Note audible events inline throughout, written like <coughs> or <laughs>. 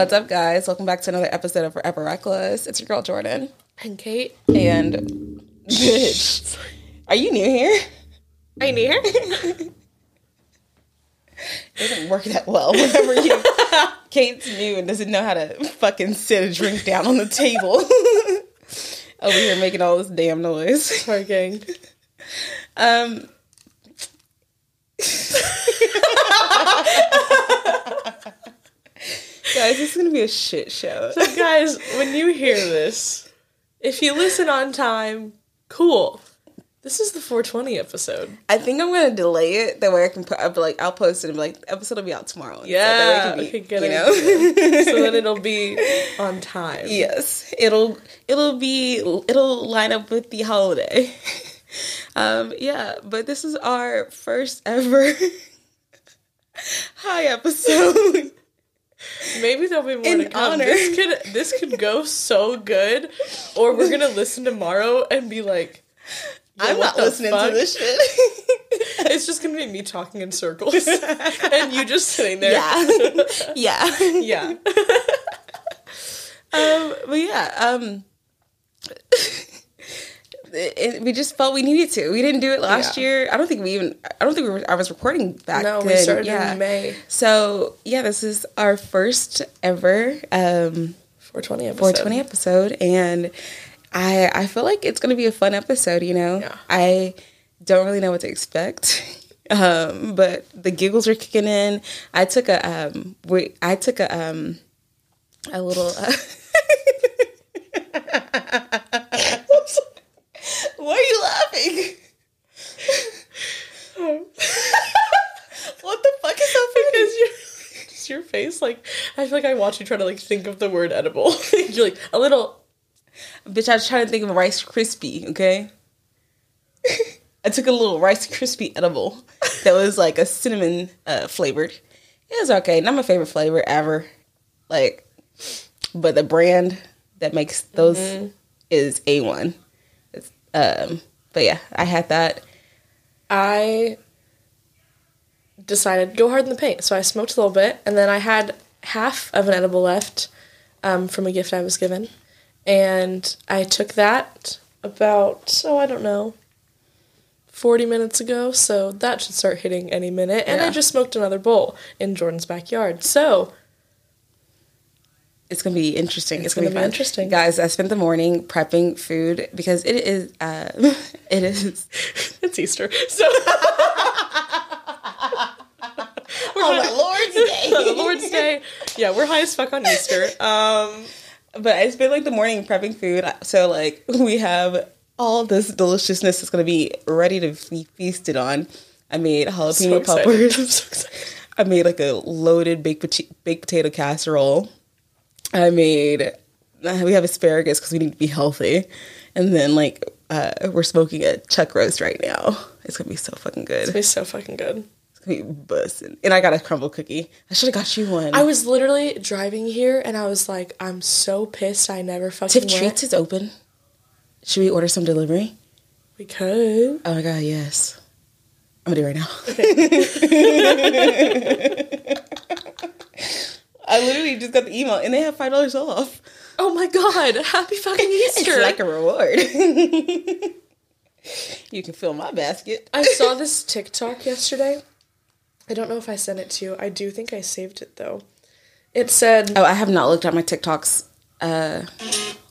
What's up, guys? Welcome back to another episode of Forever Reckless. It's your girl Jordan. And Kate. And bitch, are you new here? Are you new here? <laughs> it doesn't work that well whenever you <laughs> Kate's new and doesn't know how to fucking sit a drink down on the table. <laughs> Over here making all this damn noise. Sorry. Um Guys, this is gonna be a shit show. So, guys, when you hear this, if you listen on time, cool. This is the 420 episode. I think I'm gonna delay it that way I can put. I'll be like, I'll post it and be like, the episode will be out tomorrow. Yeah, so that way it okay, can good be, you know. so then it'll be on time. yes, it'll it'll be it'll line up with the holiday. <laughs> um, yeah, but this is our first ever <laughs> high episode. <laughs> Maybe there'll be more In to come. honor. This could this could go so good, or we're gonna listen tomorrow and be like, I'm not listening fuck?" to this shit. <laughs> It's just gonna be me talking in circles <laughs> and you just sitting there. yeah, <laughs> yeah. yeah. Um, but yeah, um, it, it- we just felt we needed to. We didn't do it last Yeah. year. I don't think we even. I don't think we were. I was recording back No, then. we started yeah. in May. So yeah, this is our first ever um 420 episode. 420 episode, and I I feel like it's gonna be a fun episode. You know, Yeah. I don't really know what to expect. <laughs> Um, but the giggles are kicking in. I took a um, we, I took a um, a little. Uh, <laughs> <laughs> Why are you laughing? what the fuck is happening? Because you just your face, like I feel like I watch you try to like think of the word edible. <laughs> You're like a little Bitch, I was trying to think of Rice Krispie, okay? I took a little Rice Krispie edible that was like a cinnamon uh, flavored. It was okay. Not my favorite flavor ever. Like, but the brand that makes those is A1. Um, but yeah, I had that. I decided go hard in the paint. So I smoked a little bit and then I had half of an edible left um, from a gift I was given. And I took that about, oh, I don't know, 40 minutes ago. So that should start hitting any minute. And I just smoked another bowl in Jordan's backyard. So It's gonna be interesting. It's, It's gonna, gonna be, be interesting. guys. I spent the morning prepping food because it is. Uh, <laughs> it is. it's Easter. So <laughs> Oh my Lord's <laughs> Day. the Lord's Day. Yeah, we're high as fuck on Easter. Um, But I spent like the morning prepping food, so like we have all this deliciousness that's gonna be ready to be feasted on. I made so jalapeno. I'm peppers. so. I made like a loaded baked baked potato casserole. I made uh, we have asparagus because we need to be healthy, and then like uh, we're smoking a chuck roast right now. It's gonna be so fucking good. It's gonna be so fucking good. It's gonna be busting. And I got a crumble cookie. I should have got you one. I was literally driving here and I was like, I'm so pissed I never fucking Tip went. Treats is open. Should we order some delivery? We could. Oh my god, yes. I'm gonna do it right now. <laughs> I literally just got the email and they have five dollars off. Oh my god, happy fucking <laughs> Easter. It's like a reward. <laughs> you can fill my basket. I saw <laughs> this TikTok yesterday. I don't know if I sent it to you. I do think I saved it though. It said, Oh, I have not looked at my TikToks. Uh,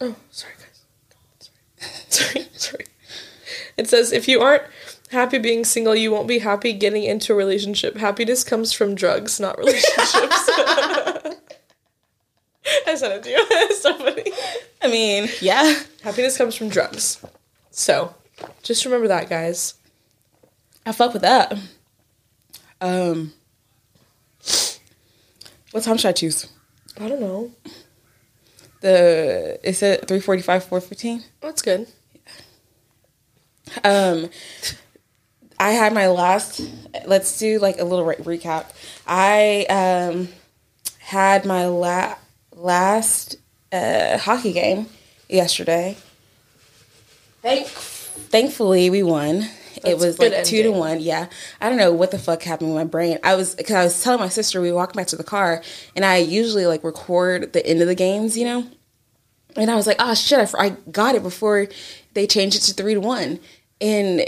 Oh, sorry, guys. Sorry. sorry, sorry. It says if you aren't happy being single, you won't be happy getting into a relationship. Happiness comes from drugs, not relationships. <laughs> I sent it to you. <laughs> It's so funny. I mean, yeah. Happiness comes from drugs. So, just remember that, guys. I fuck with that. Um, what time should I choose? I don't know. The is it three forty five, four fifteen? That's good. Um, I had my last. Let's do like a little re- recap. I um had my la- last uh, hockey game yesterday. Thank- thankfully, we won. it was like two to one. Yeah, I don't know what the fuck happened with my brain. I was because I was telling my sister we walked back to the car, and I usually like record the end of the games, you know. And I was like, oh shit, I got it before they changed it to three to one, and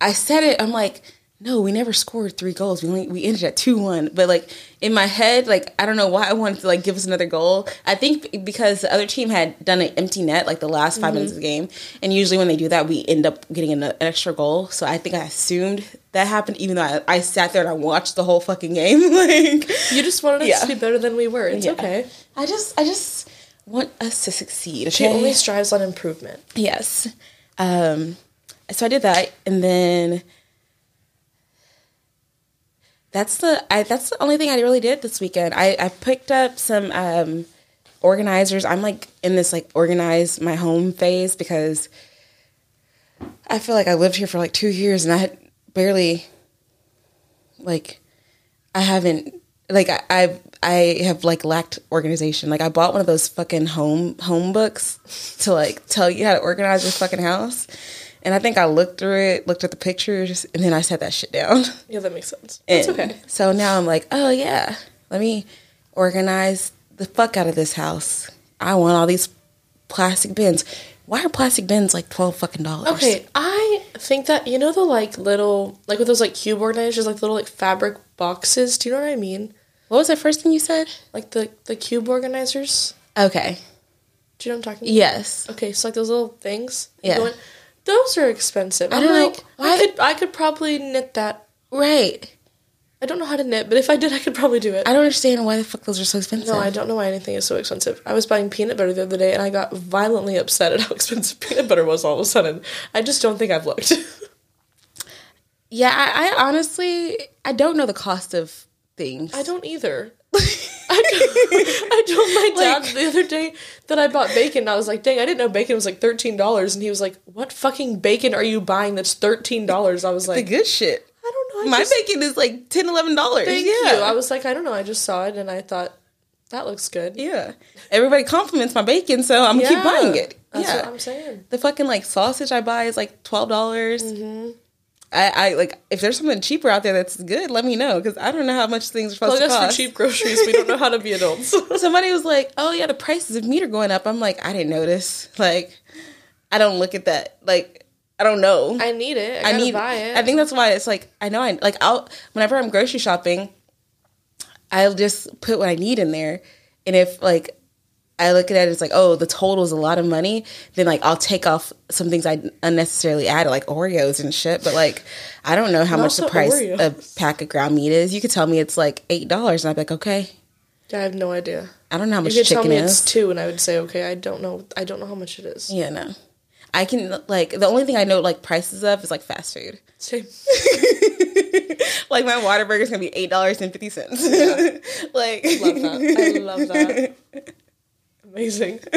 I said it. I'm like, no, we never scored three goals. We only we ended at two one. But like in my head, like I don't know why I wanted to like give us another goal. I think because the other team had done an empty net like the last 5 minutes of the game, and usually when they do that, we end up getting an, an extra goal. So I think I assumed that happened, even though I, I sat there and I watched the whole fucking game. <laughs> like You just wanted us Yeah. to be better than we were. It's Yeah. okay. I just I just want us to succeed. She okay? only strives on improvement. Yes. Um, so I did that, and then that's the I, that's the only thing I really did this weekend. I, I picked up some um, organizers. I'm like in this like organize my home phase because I feel like I lived here for like two years and I barely like I haven't like I I, I have like lacked organization. Like I bought one of those fucking home home books to like tell you how to organize your fucking house. And I think I looked through it, looked at the pictures, and then I set that shit down. Yeah, that makes sense. <laughs> It's okay. So now I'm like, oh yeah, let me organize the fuck out of this house. I want all these plastic bins. Why are plastic bins like twelve fucking dollars? Okay, I think that you know the like little like with those like cube organizers, like little like fabric boxes. Do you know what I mean? What was the first thing you said? Like the the cube organizers. Okay. Do you know what I'm talking about? Yes. Okay, so like those little things. Yeah. Those are expensive. I I'm don't know. Why- I could I could probably knit that. Right. I don't know how to knit, but if I did, I could probably do it. I don't understand why the fuck those are so expensive. no, I don't know why anything is so expensive. I was buying peanut butter the other day, and I got violently upset at how <laughs> expensive peanut butter was all of a sudden. I just don't think I've looked. <laughs> Yeah, I, I honestly I don't know the cost of things. I don't either. <laughs> I told my dad Like- the other day that I bought bacon. And I was like, dang, I didn't know bacon was like $13. And he was like, what fucking bacon are you buying that's $13? I was like, the good shit. I don't know. I My just, bacon is like 10 11 dollars. thank yeah. you. I was like, I don't know. I just saw it and I thought, that looks good. yeah. Everybody compliments my bacon, so I'm gonna keep buying it. That's yeah. what I'm saying. the fucking like sausage I buy is like twelve dollars. Mm-hmm. I, I like if there's something cheaper out there that's good, let me know because I don't know how much things are supposed Plug to us cost. for cheap groceries. We don't know how to be adults. <laughs> Somebody was like, "Oh yeah, the prices of meat are going up." I'm like, I didn't notice. Like, I don't look at that. Like, I don't know. I need it. I, I need. buy it. I think that's why it's like I know. I like I'll whenever I'm grocery shopping, I'll just put what I need in there, and if like I look at it, it's like oh the total is a lot of money. Then like I'll take off some things I unnecessarily added, like Oreos and shit. But like I don't know how Not much the price Oreos. a pack of ground meat is. You could tell me it's like eight dollars, and I'd be like okay. Yeah, I have no idea. I don't know how much it is. You could tell chicken me is. it's two, and I would say, okay, I don't know. I don't know how much it is. yeah, no. I can like the only thing I know like prices of is like fast food. Same. <laughs> like my Whataburger is gonna be eight dollars and fifty cents. <laughs> like love that. I love that. <laughs> Amazing. <laughs>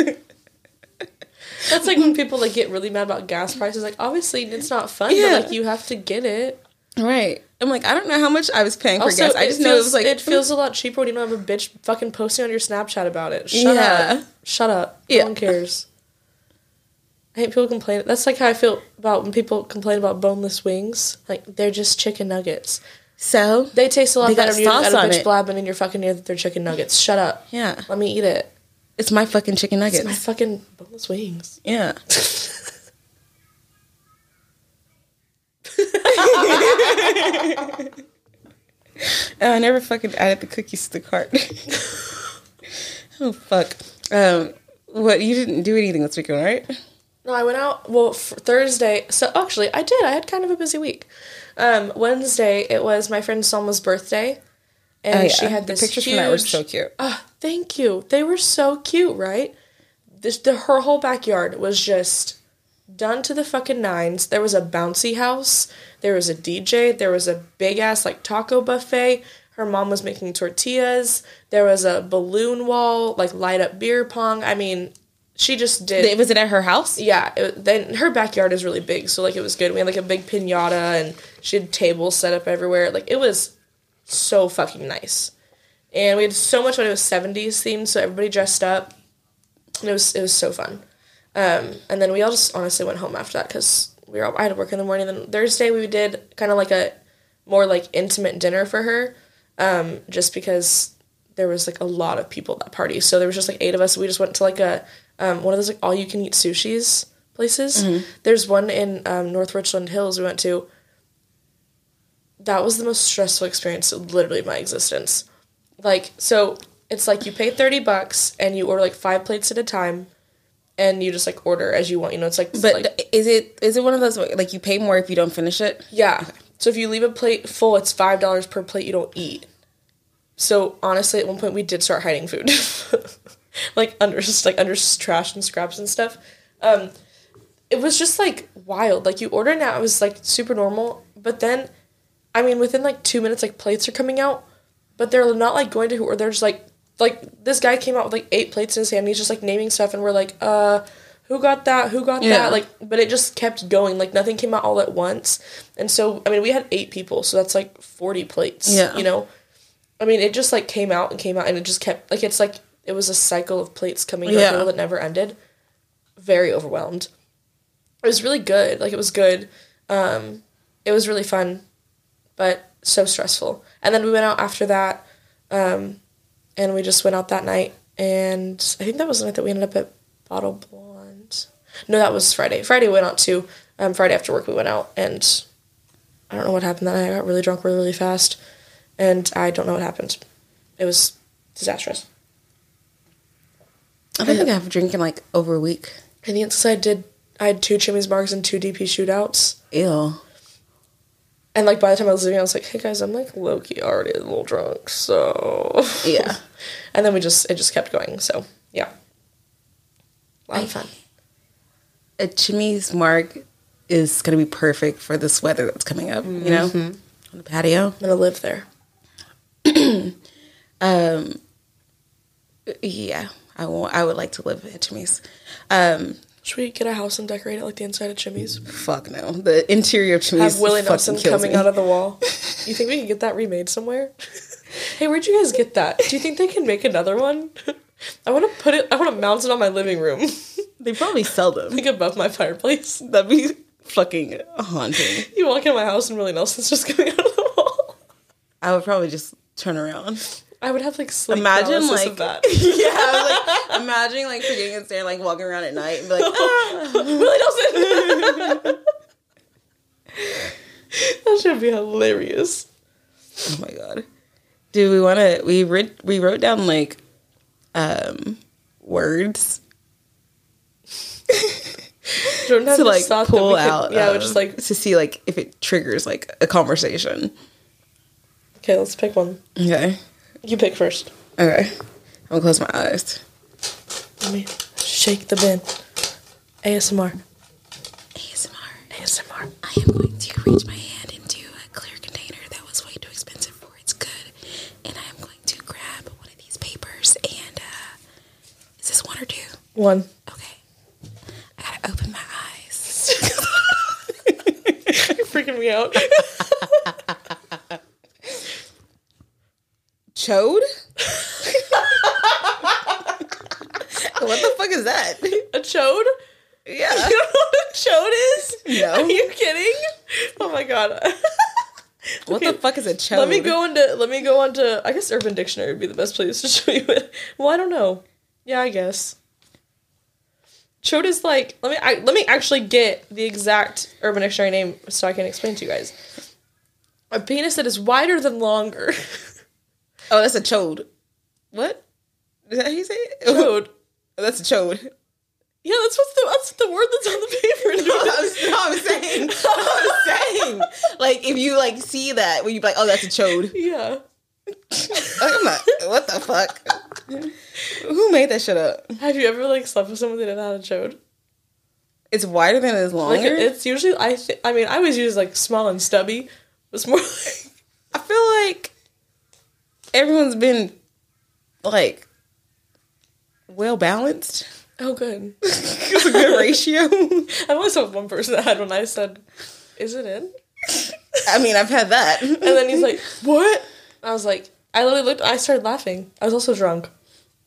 That's like when people like get really mad about gas prices. Like, obviously, it's not fun, Yeah. but like you have to get it. Right. I'm like, I don't know how much I was paying for Also, gas. I just feels, know it was like it feels a lot cheaper when you don't have a bitch fucking posting on your Snapchat about it. Shut Yeah. up. Shut up. No Yeah. one cares. I hate people complain. That's like how I feel about when people complain about boneless wings. Like they're just chicken nuggets. so. They taste a lot better when you got a bitch it. blabbing in your fucking ear that they're chicken nuggets. Shut up. Yeah, Let me eat it. It's my fucking chicken nuggets. It's my fucking boneless wings. yeah. <laughs> Oh, I never fucking added the cookies to the cart. <laughs> oh fuck. Um, what you didn't do anything this weekend, right? No, I went out. Well, Thursday. So actually, I did. I had kind of a busy week. Um, Wednesday, it was my friend Selma's birthday, and Oh, yeah. she had the this pictures huge. from that were so cute. Ah, thank you. They were so cute, right? This the her whole backyard was just done to the fucking nines. There was a bouncy house. There was a DJ. There was a big ass like taco buffet. Her mom was making tortillas. There was a balloon wall, like light up beer pong. I mean, she just did. Was it at her house? yeah, it, then her backyard is really big, so like it was good. We had like a big pinata, and she had tables set up everywhere. Like it was so fucking nice, and we had so much fun. It was seventies themed, so everybody dressed up, and it was it was so fun. Um, and then we all just honestly went home after that because we were I had to work in the morning. Then Thursday we did kind of like a more like intimate dinner for her, um, just because there was like a lot of people at that party. So there was just like eight of us. We just went to like a um, one of those like all you can eat sushis places. There's one in um, North Richland Hills we went to. That was the most stressful experience literally of my existence. Like so it's like you pay 30 bucks and you order like five plates at a time and you just like order as you want. You know, it's like But like, is it is it one of those like you pay more if you don't finish it? yeah. So if you leave a plate full, it's five dollars per plate you don't eat. So honestly, at one point we did start hiding food, <laughs> like under just like under trash and scraps and stuff. Um, it was just like wild. Like you order now, it was like super normal, but then, I mean, within like two minutes, like plates are coming out, but they're not like going to who or they're just like like this guy came out with like eight plates in his hand. And he's just like naming stuff, and we're like, uh. Who got that? Who got Yeah. that? Like, but it just kept going. Like nothing came out all at once, and so I mean, we had eight people, so that's like forty plates. Yeah. you know. I mean, it just like came out and came out, and it just kept like it's like it was a cycle of plates coming Yeah. that never ended. Very overwhelmed. It was really good. Like it was good. Um, it was really fun, but so stressful. And then we went out after that, um, and we just went out that night. And I think that was the night that we ended up at Bottle Blonde. No, that was Friday. Friday we went out too. Um, Friday after work we went out, and I don't know what happened that night. I got really drunk really, really fast, and I don't know what happened. It was disastrous. I don't think I've been drinking like over a week. i And the inside did. I had two Jimmy's Marks and two DP shootouts. Ew. And like by the time I was leaving, I was like, "Hey guys, I'm like low key already a little drunk." So <laughs> Yeah. and then we just it just kept going. So yeah, a lot of fun. A Jimmy's mark is gonna be perfect for this weather that's coming up. You know, on the patio. I'm gonna live there. <clears throat> Um, yeah, I want. I would like to live at Jimmy's. Um, Should we get a house and decorate it like the inside of Jimmy's? fuck no. The interior of Jimmy's Have Willie Nelson coming me. out of the wall. <laughs> You think we can get that remade somewhere? hey, where'd you guys get that? Do you think they can make another one? I want to put it. I want to mount it on my living room, They probably sell them. like above my fireplace. That'd be fucking haunting. You walk in my house and Willie Nelson's just coming out of the wall. I would probably just turn around. I would have like sleep Imagine like that. <laughs> yeah, I was like <laughs> imagine like forgetting and like walking around at night and be like, ah. <laughs> Willie Nelson. that should be hilarious. oh my god. Do we want to? We read. We wrote down like um words to like pull could- out. Yeah, of- we're just like to see like if it triggers like a conversation. okay, let's pick one. Okay. You pick first. Okay. I'm gonna close my eyes. Let me shake the bin. ASMR. ASMR. ASMR. I am going to reach my hand into a clear container that was way too expensive for its good, and I am going to grab one of these papers. And uh, is this one or two? One. Okay. I gotta open my eyes. <laughs> You're freaking me out. <laughs> Chode? <laughs> what the fuck is that? a chode? Yeah. You don't know what a chode is? No. Are you kidding? Oh my god. <laughs> What the fuck is a chode? Let me go into let me go on to I guess Urban Dictionary would be the best place to <laughs> show you it. Well, I don't know. Yeah, I guess. Chode is like let me I, let me actually get the exact Urban Dictionary name so I can explain to you guys. A penis that is wider than longer. Oh, that's a chode. What? Is that how you say it? Chode. <laughs> Oh, that's a chode. Yeah, that's what's the that's the word that's on the paper. <laughs> No, I'm, no, I'm saying. I'm saying. Like, if you, like, see that, when you be like, oh, that's a chode. yeah. I'm not, what the fuck? <laughs> Who made that shit up? Have you ever like slept with someone that didn't have a chode? It's wider than it is longer? Like it's usually I th- I mean I always use like small and stubby. It's more like I feel like everyone's been, like, well balanced. oh good. <laughs> <laughs> It's a good ratio. I only saw one person that had when I said, "Is it in?" I mean, I've had that. And then he's like, <laughs> "What?" I was like, I literally looked. I started laughing. I was also drunk,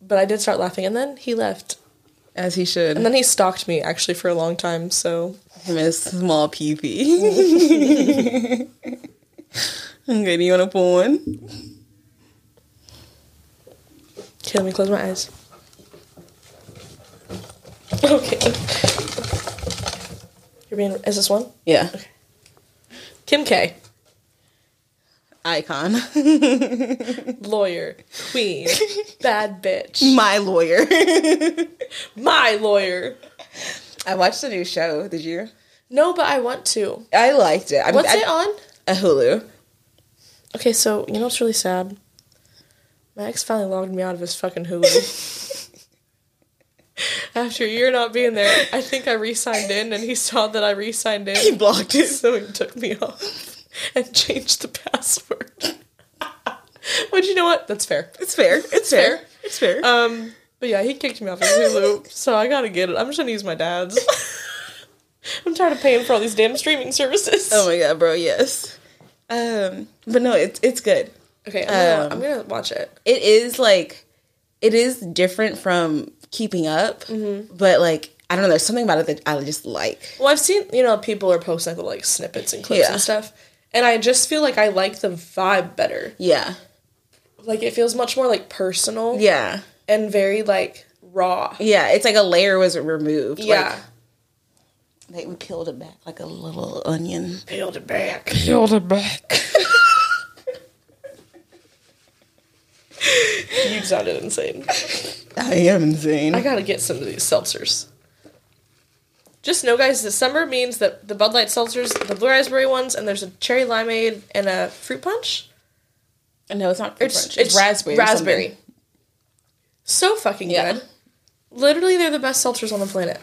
but I did start laughing, and then he left. As he should. And then he stalked me actually for a long time, so Him and small pee pee. okay, do you want to pull one? Okay, let me close my eyes. <laughs> Okay. You're being. Is this one? Yeah. Kim K. Icon. <laughs> Lawyer. Queen. Bad bitch. My lawyer. <laughs> My lawyer. I watched the new show. Did you? No, but I want to. I liked it. I What's I, it on? A Hulu. Okay, so you know what's really sad? My ex finally logged me out of his fucking Hulu. <laughs> After a year not being there, I think I re-signed in, and he saw that I re-signed in. He blocked it. so he took me off and changed the password. <laughs> but you know what? That's fair. It's fair. It's fair. It's fair. Um, but yeah, he kicked me off of Hulu, so I gotta get it. I'm just gonna use my dad's. <laughs> I'm tired of paying for all these damn streaming services. oh my god, bro. Yes. Um, but no, it's it's good. Okay, I'm gonna, um, I'm gonna watch it. It is like, it is different from Keeping Up, Mm-hmm. but like I don't know. There's something about it that I just like. Well, I've seen you know people are posting like, little, like snippets and clips Yeah. and stuff, and I just feel like I like the vibe better. Yeah. Like it feels much more like personal Yeah. and very like raw. Yeah. It's like a layer was removed. Yeah, Like, they we peeled it back like a little onion. peeled it back. Peeled it back. <laughs> You sounded insane. I am insane. I gotta get some of these seltzers. Just know, guys, December means that the Bud Light seltzers, the blue raspberry ones, and there's a cherry limeade and a fruit punch. no, it's not. Fruit It's, punch. It's, raspberry. Raspberry. So fucking Yeah. good. Literally, they're the best seltzers on the planet.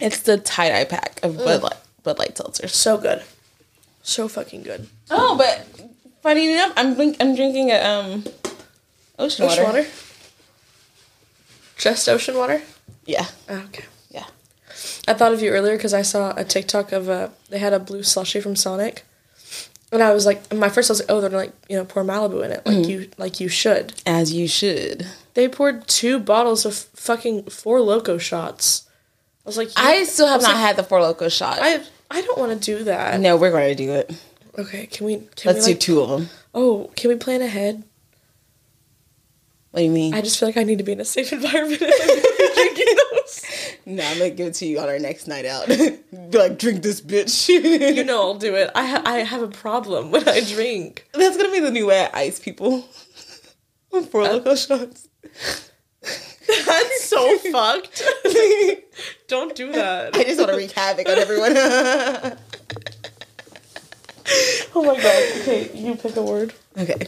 It's the tie dye pack of Bud Light. Bud Light seltzers. So good. So fucking good. Oh, but funny enough, I'm I'm drinking a um ocean, Ocean water. water? Just ocean water? Yeah, Oh, okay. yeah. I thought of you earlier because I saw a TikTok of a they had a blue slushie from Sonic, and I was like, my first I was like, oh, they're like you know pour Malibu in it like mm-hmm. you like you should. As you should. They poured two bottles of fucking Four Loko shots. I was like, I still have was not like, had the Four Loko shot. I I don't want to do that. no, we're going to do it. Okay, can we? Can Let's we, do two of them. Oh, can we plan ahead? What do you mean? I just feel like I need to be in a safe environment <laughs> if I'm drinking those. <laughs> no, I'm gonna give it to you on our next night out. <laughs> Like, drink this bitch. You know I'll do it. I ha- I have a problem when I drink. That's gonna be the new way I ice people. Four uh, loco shots. That's so fucked. Don't do that. I just want to wreak havoc on everyone. Oh my god. Okay, you pick a word. okay.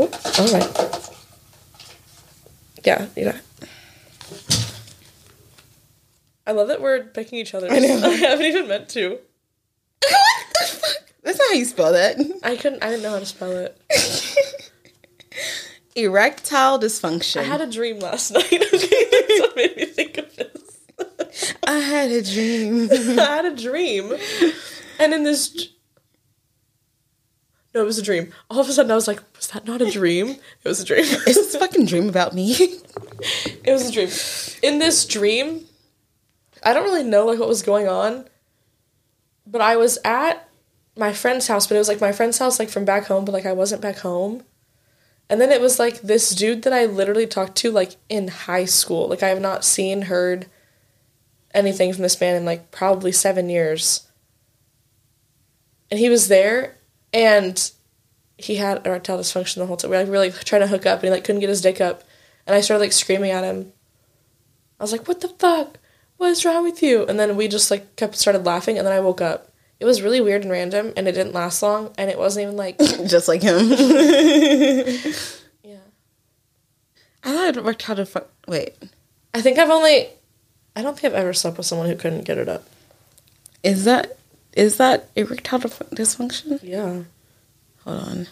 Oh, all right. Yeah, got. I love that we're picking each other. I know. <laughs> I haven't even meant to. <laughs> That's not how you spell that. I couldn't. I didn't know how to spell it. <laughs> Erectile dysfunction. I had a dream last night. Okay, that's what made me think of this. I had a dream. I had a dream, and in this. No, it was a dream. All of a sudden, I was like, "Was that not a dream?" It was a dream. <laughs> Is this fucking dream about me? <laughs> It was a dream. In this dream, I don't really know like what was going on, but I was at my friend's house, but it was like my friend's house like from back home, but like I wasn't back home. And then it was like this dude that I literally talked to like in high school. Like I have not seen, heard anything from this man in like probably 7 years. And he was there and he had erectile dysfunction the whole time. We were like really trying to hook up and he like couldn't get his dick up. And I started like screaming at him. I was like, "What the fuck? What is wrong with you?" And then we just like kept started laughing, and then I woke up. It was really weird and random, and it didn't last long, and it wasn't even like <laughs> Just like him. <laughs> yeah. I thought it worked how to fuck. Wait. I think I've only, I don't think I've ever slept with someone who couldn't get it up. Is that is that erectile dysfunction? Yeah. Hold on.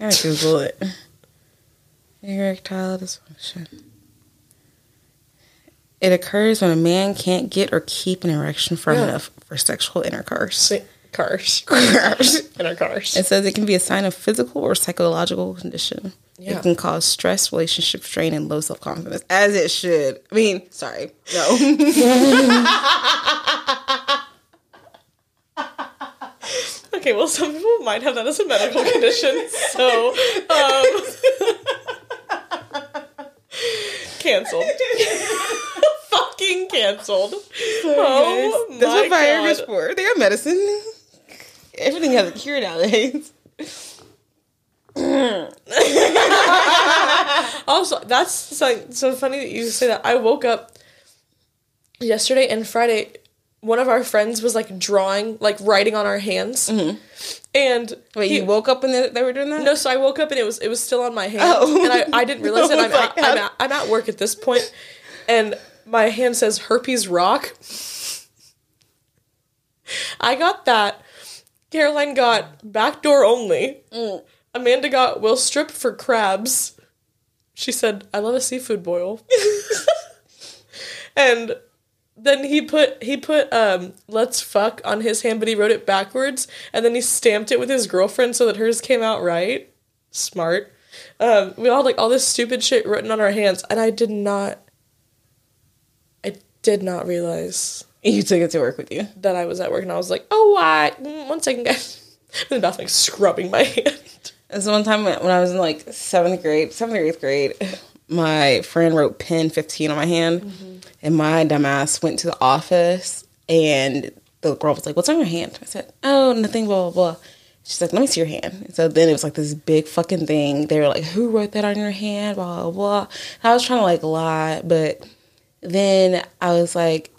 I gotta Google it. Erectile dysfunction. It occurs when a man can't get or keep an erection firm Yeah. enough for sexual intercourse. Cars. <laughs> Cars. It says it can be a sign of physical or psychological condition. Yeah. It can cause stress, relationship strain, and low self confidence, as it should. I mean, sorry, no. <laughs> <laughs> Okay, well, some people might have that as a medical condition, so um, canceled. <laughs> Fucking canceled. Oh That's my what Viagra's for. They have medicine. Everything has a cure nowadays. <laughs> Also, that's so, so funny that you say that. I woke up yesterday and Friday. One of our friends was like drawing, like writing on our hands, and Mm-hmm. Wait, he- you woke up and they, they were doing that? No, so I woke up and it was it was still on my hand, Oh. and I, I didn't <laughs> realize it. I I'm, like, at, I'm, at, I'm at work at this point, and my hand says herpes rock. I got that. Caroline got backdoor only. Mm. Amanda got will strip for crabs. She said, "I love a seafood boil." <laughs> and then he put he put um let's fuck on his hand but he wrote it backwards and then he stamped it with his girlfriend so that hers came out right. Smart. Um we all had like all this stupid shit written on our hands and i did not i did not realize You took it to work with you. that i was at work and i was like oh what Mm, one second guys. <laughs> In the bathroom like scrubbing my <laughs> hand. And so one time when I was in like seventh grade, seventh or eighth grade, my friend wrote pin 15 on my hand. Mm-hmm. And my dumbass went to the office and the girl was like, What's on your hand? I said, Oh, nothing, blah, blah, blah. She's like, Let me see your hand. And so then it was like this big fucking thing. They were like, Who wrote that on your hand? Blah, blah, blah. And I was trying to like lie, but then I was like,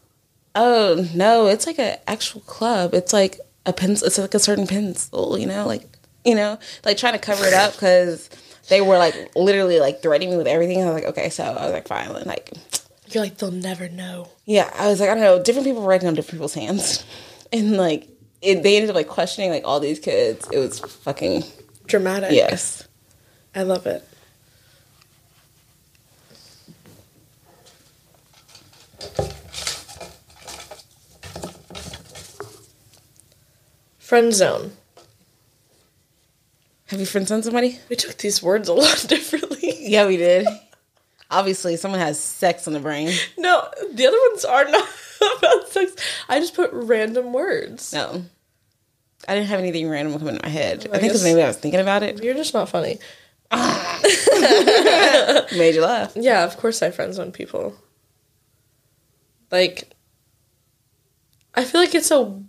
Oh, no, it's like an actual club. It's like a pencil, it's like a certain pencil, you know, like, you know, like trying to cover it up because they were like literally like threatening me with everything. I was like, okay, so I was like, fine, and, like, you're like they'll never know yeah, I was like, I don't know, different people writing on different people's hands, <laughs> and like, it, they ended up like questioning like all these kids. It was fucking dramatic yes. i love it friend zone Have you friend zoned somebody? We took these words a <laughs> lot differently. Yeah, we did. Obviously, someone has sex on the brain. No, the other ones are not <laughs> about sex. I just put random words. No, I didn't have anything random come in my head. I, I think because maybe I was thinking about it. You're just not funny. <laughs> Made you laugh. Yeah, of course I friend zone people. Like, I feel like it's a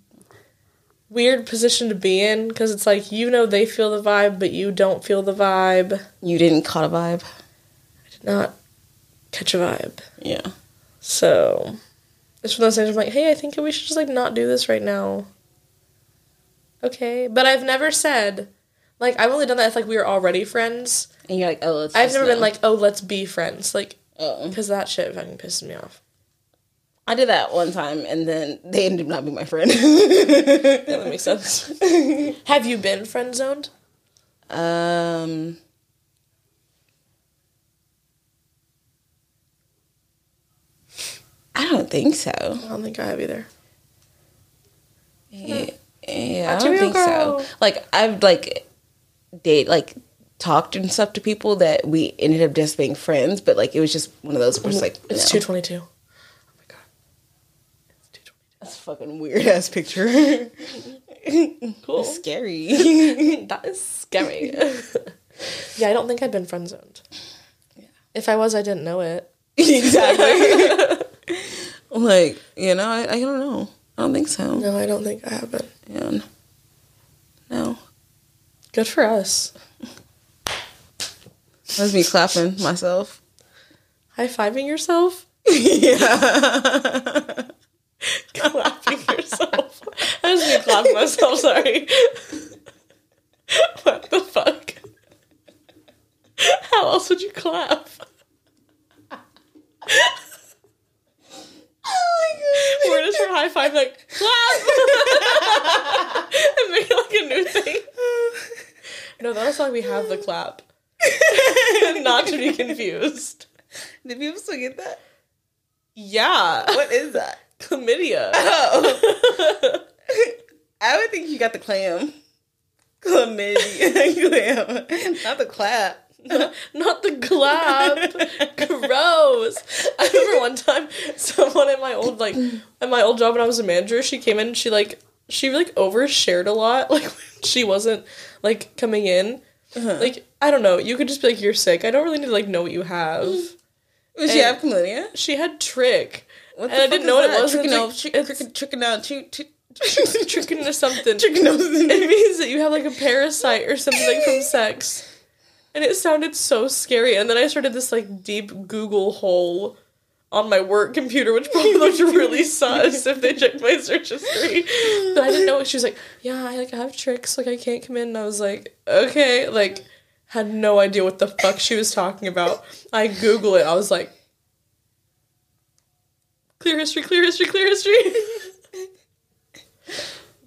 weird position to be in because it's like you know they feel the vibe, but you don't feel the vibe. You didn't caught a vibe. I did not catch a vibe. Yeah. So it's one of those things. I'm like, hey, I think we should just like not do this right now. Okay, but I've never said like I've only done that if like we were already friends. And you're like, oh, let's. I've never been like, oh, let's be friends, like oh. because that shit fucking pisses me off. I did that one time, and then they ended up not being my friend. Yeah, <laughs> that makes sense. <laughs> Have you been friend zoned? um. I don't think so. I don't think I have either. Yeah, yeah I don't think girl. so. Like I've like date like talked and stuff to people that we ended up just being friends, but like it was just one of those where it's like It's no. two twenty two. Oh my god, it's two twenty. That's a fucking weird ass picture. <laughs> Cool. Scary. <laughs> that is scary. <laughs> yeah, I don't think I've been friend zoned. If I was, I didn't know it. exactly. like you know, I, I don't know. I don't think so. No, I don't think I have been. Yeah. No. Good for us. That's me clapping myself. High fiving yourself. yeah. Clapping yourself. I was gonna clap myself, sorry. what the fuck? How else would you clap? Oh my god. We're just for high five, like clap, <laughs> and make it like a new thing. No, that's why we have the clap. <laughs> Not to be confused. Did people still get that? Yeah, What is that? Chlamydia. Oh. <laughs> I would think you got the clam. Chlamydia. <laughs> clam. Not the clap. <laughs> Not the clap. Gross. I remember one time someone at my old like at my old job when I was a manager, she came in and she like she like overshared a lot. Like when she wasn't like coming in. Uh-huh. Like, I don't know, you could just be like, You're sick. I don't really need to like know what you have. Would she have chlamydia? She had trich. And I didn't know what it was. Tricking out, like- trick, it's- trick, tricking out, trick, trick, <laughs> Tricking into something. tricking. It means that you have like a parasite or something like from sex. And it sounded so scary. And then I started this like deep Google hole on my work computer, which probably <laughs> looked really sus if they checked my search history. But I didn't know. What she was like, "Yeah, I like I have tricks. Like I can't come in." And I was like, "Okay." Like, had no idea what the fuck she was talking about. I Google it. I was like, "Clear history, clear history, clear history."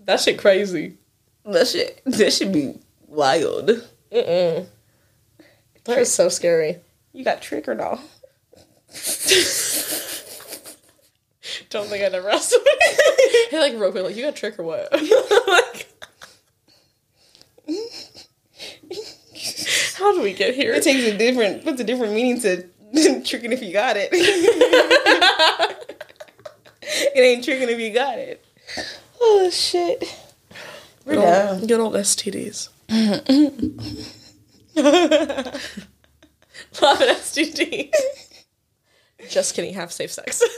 that shit crazy. That shit, that should be wild. Mm-mm. That is so scary. You got trich or no? Don't think I'd ever ask somebody. hey, like real quick, like you got trich or what? <laughs> like, how do we get here? It takes a different, puts a different meaning to <laughs> tricking if you got it. <laughs> <laughs> it ain't tricking if you got it. Oh shit. We're Good down. old, good old STDs. Love an STD. Just kidding. Have safe sex. <laughs>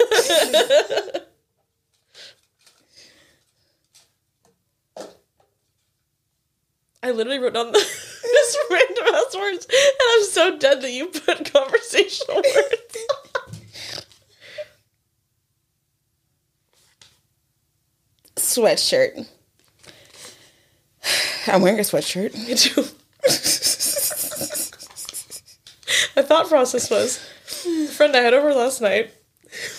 I literally wrote down <laughs> this random ass words, and I'm so dead that you put conversational words. Sweatshirt. I'm wearing a sweatshirt. <laughs> Me too. My thought process was the friend I had over last night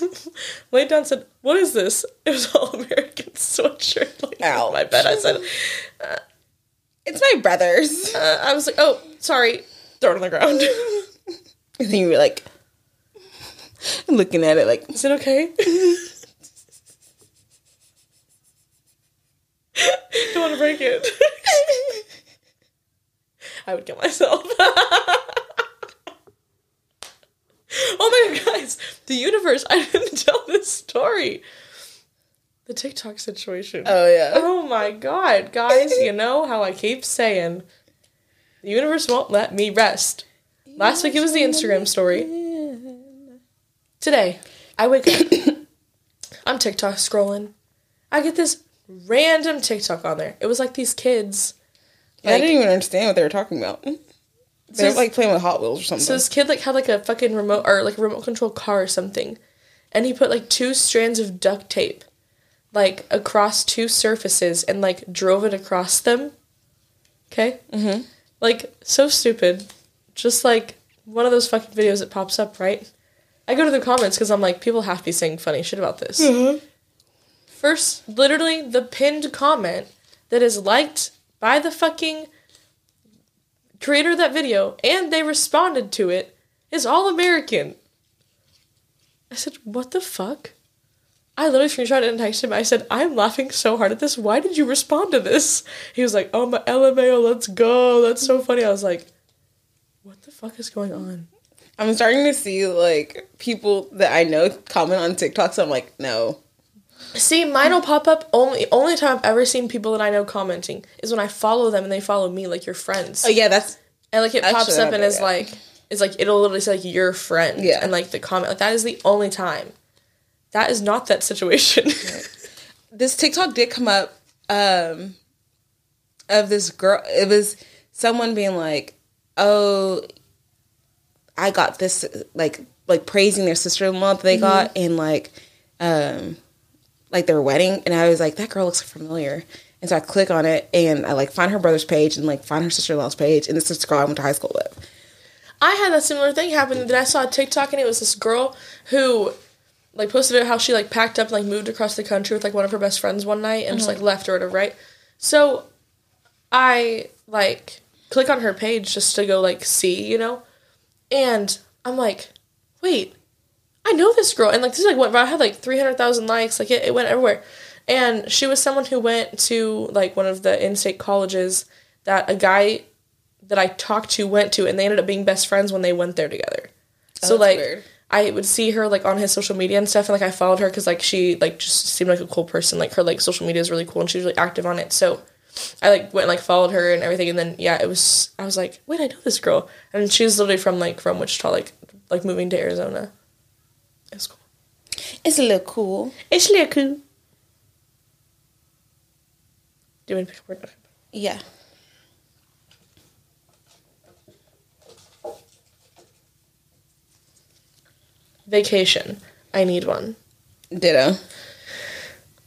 <laughs> laid down and said, What is this? It was all American <laughs> sweatshirt. Like, Ouch. My bed. I said, It's my brother's. uh, I was like, Oh, sorry. Throw it on the ground. And then you were like looking at it like Is it okay? To break it. I would kill myself. <laughs> oh my god, guys! The universe. I didn't <laughs> tell this story. The TikTok situation. Oh yeah. Oh my god, guys! You know how I keep saying the universe won't let me rest. Last week it was the Instagram story. Today, I wake up. <coughs> I'm TikTok scrolling. I get this random TikTok on there. It was like these kids. I Like, didn't even understand what they were talking about. They were like playing with Hot Wheels or something. So this kid like had like a fucking remote or like a remote control car or something, and he put like two strands of duct tape, like across two surfaces and like drove it across them. Okay. Mm-hmm. Like so stupid, just like one of those fucking videos that pops up, right? I go to the comments because I'm like, people have to be saying funny shit about this. First, literally the pinned comment that is liked by the fucking creator of that video and they responded to it is all American. I said, What the fuck? I literally screenshot it and texted him. I said, I'm laughing so hard at this. Why did you respond to this? He was like, Oh my LMAO, let's go. That's so funny. I was like, What the fuck is going on? I'm starting to see like people that I know comment on TikTok, so I'm like, no. See, mine will pop up only only time I've ever seen people that I know commenting is when I follow them and they follow me like your friends. Oh yeah, that's And like it pops up and is that. like it's like it'll literally say like your friend. Yeah. And like the comment like that is the only time. That is not that situation. <laughs> this TikTok did come up um of this girl it was someone being like, "Oh, I got this like like praising their sister-in-law that they got and like um like their wedding and I was like that girl looks familiar. And so I click on it and I like find her brother's page and like find her sister-in-law's page and this is the girl I went to high school with. I had a similar thing happen that I saw a TikTok and it was this girl who like posted about how she like packed up and like moved across the country with like one of her best friends one night and just like mm-hmm. left or whatever, right? So I like click on her page just to go like see, you know? And I'm like, wait, I know this girl. And like this is like what I had like three hundred thousand likes, like it, it went everywhere. And she was someone who went to like one of the in-state colleges that a guy that I talked to went to, and they ended up being best friends when they went there together. Oh, so like, weird. I would see her like on his social media and stuff, and like I followed her because like she like just seemed like a cool person. Like her like social media is really cool, and she's really active on it. So I like went and like followed her and everything, and then yeah, it was I was like, wait, I know this girl, and she's literally from like from Wichita, like like moving to Arizona. It's cool. It's a little cool. It's a little cool. Do you want to pick a word? Yeah. Vacation. I need one Ditto.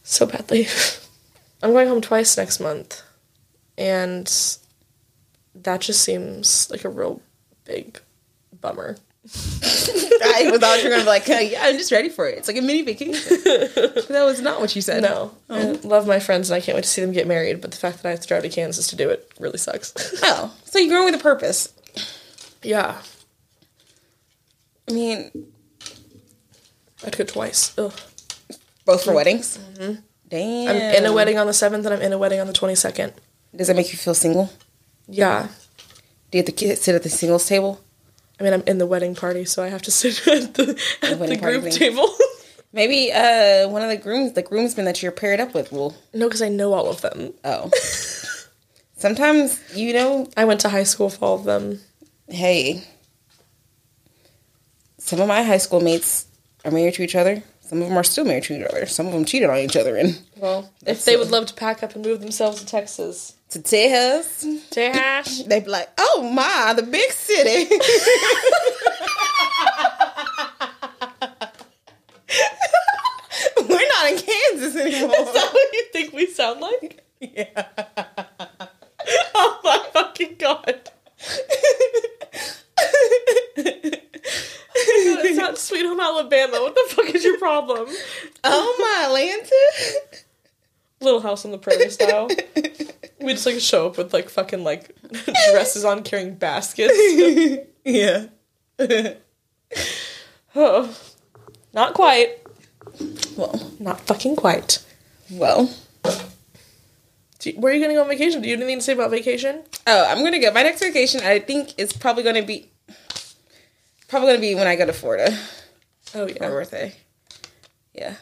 so badly. <laughs> I'm going home twice next month, and that just seems like a real big bummer. I thought you were gonna be like, hey, yeah, I'm just ready for it. It's like a mini vacation. But <laughs> that was not what you said. No, I love my friends and I can't wait to see them get married. But the fact that I have to drive to Kansas to do it really sucks. Oh, <laughs> so you're going with a purpose. yeah, I mean, I'd go twice. Ugh. both for weddings. Damn. Mm-hmm. I'm in a wedding on the seventh, and I'm in a wedding on the twenty second. Does that make you feel single? Yeah, Do you have to sit at the singles table? I mean I'm in the wedding party, so I have to <laughs> sit at the at the party group thing. table. <laughs> Maybe uh, one of the grooms, the groomsmen that you're paired up with, will. no, because I know all of them. Oh. <laughs> Sometimes you know. I went to high school with all of them. Hey. Some of my high school mates are married to each other. Some of them are still married to each other. Some of them cheated on each other. And Well, if they so- would love to pack up and move themselves to Texas, to Texas, Tejas. <laughs> they'd be like, "Oh my, the big city." <laughs> We're not in Kansas anymore. Is that what you think we sound like? yeah. Oh my fucking god. Oh it's not Sweet Home Alabama. What the fuck is your problem? Oh my Atlanta. Little House on the Prairie style. <laughs> We just like show up with like fucking like <laughs> dresses on carrying baskets. <laughs> yeah. <laughs> Oh. Not quite. Well, Not fucking quite. well. You- where are you gonna go on vacation? Do you have anything to say about vacation? Oh, I'm gonna go. My next vacation, I think, is probably gonna be probably gonna be when I go to Florida Oh for my birthday. Yeah.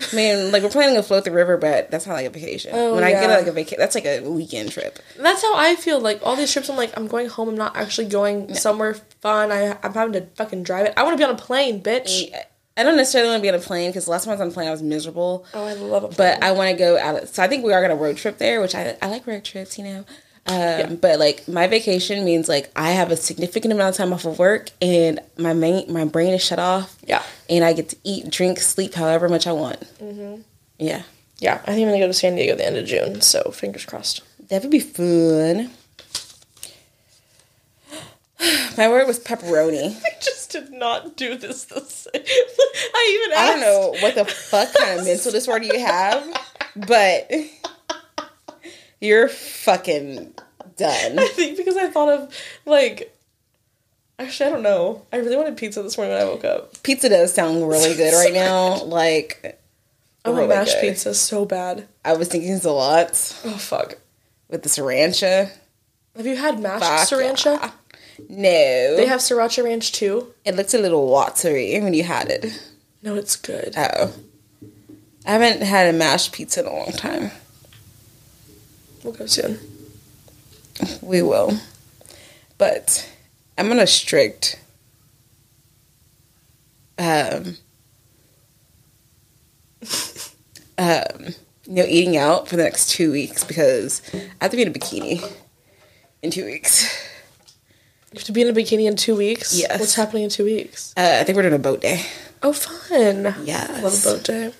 I mean, like we're planning to float the river, but that's not like a vacation. Oh, when I get like a vacation, that's like a weekend trip. That's how I feel. Like all these trips, I'm like, I'm going home. I'm not actually going somewhere fun. I, I'm having to fucking drive it. I want to be on a plane, bitch. I don't necessarily want to be on a plane because last time I was on a plane, I was miserable. Oh, I love a plane. But I want to go out. Of, so I think we are gonna road trip there, which I I like road trips, you know. Um, But like my vacation means like I have a significant amount of time off of work, and my main my brain is shut off. Yeah. and I get to eat, drink, sleep however much I want. Mm-hmm. Yeah, yeah, I think I'm gonna go to San Diego at the end of June. So fingers crossed. that would be fun. <sighs> My word was pepperoni. <laughs> I just did not do this the same. <laughs> I even I don't know what the fuck kind of mental disorder you have, but <laughs> you're fucking done. I think because I thought of like. Actually, I don't know. I really wanted pizza this morning when I woke up. Pizza does sound really good right <laughs> now. Like, oh, I want really mashed good. pizza so bad. I was thinking it's a lot Oh fuck! with the sriracha. Have you had mashed Fuck sriracha? yeah. No, They have sriracha ranch too. it looked a little watery when you had it. No, it's good. Oh, I haven't had a mashed pizza in a long time. We'll go soon. We will, but I'm on a strict. Um, <laughs> um, you know, eating out for the next two weeks because I have to be in a bikini in two weeks. You have to be in a bikini in two weeks. Yes. What's happening in two weeks? Uh, I think we're doing a boat day. Oh, fun. Yes. Love a boat day.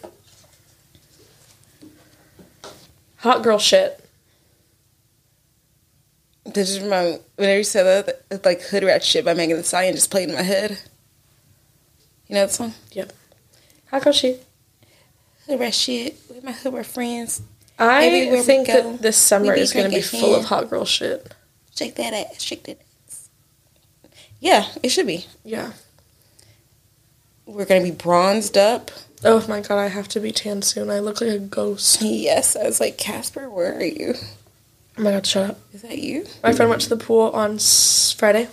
Hot girl shit. This is my whenever you said that, like "Hood Rat Shit" by Megan Thee Stallion just played in my head. You know that song? Yep. Hot girl shit. Hood Rat Shit with my hood rat friends. I Everywhere think go, that this summer is going to be full of hot girl shit. Shake that ass, shake that ass. Yeah, it should be. Yeah. We're gonna be bronzed up. Oh my god, I have to be tan soon. I look like a ghost. <laughs> Yes, I was like, Casper, where are you? Oh my god, shut up. Is that you? My friend went to the pool on Friday.